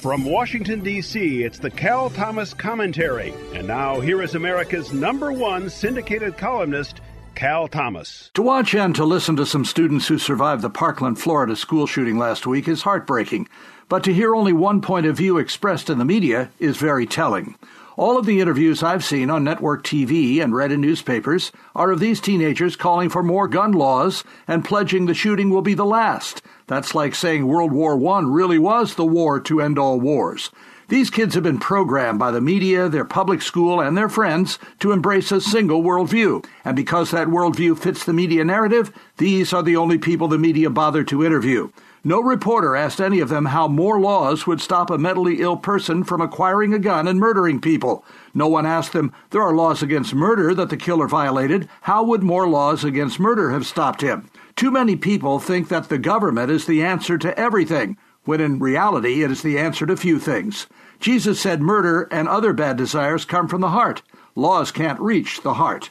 From Washington, D.C., it's the Cal Thomas Commentary. And now, here is America's number one syndicated columnist, Cal Thomas. To watch and to listen to some students who survived the Parkland, Florida school shooting last week is heartbreaking. But to hear only one point of view expressed in the media is very telling. All of the interviews I've seen on network TV and read in newspapers are of these teenagers calling for more gun laws and pledging the shooting will be the last. That's like saying World War I really was the war to end all wars. These kids have been programmed by the media, their public school, and their friends to embrace a single worldview. And because that worldview fits the media narrative, these are the only people the media bother to interview. No reporter asked any of them how more laws would stop a mentally ill person from acquiring a gun and murdering people. No one asked them, there are laws against murder that the killer violated. How would more laws against murder have stopped him? Too many people think that the government is the answer to everything, when in reality it is the answer to few things. Jesus said murder and other bad desires come from the heart. Laws can't reach the heart.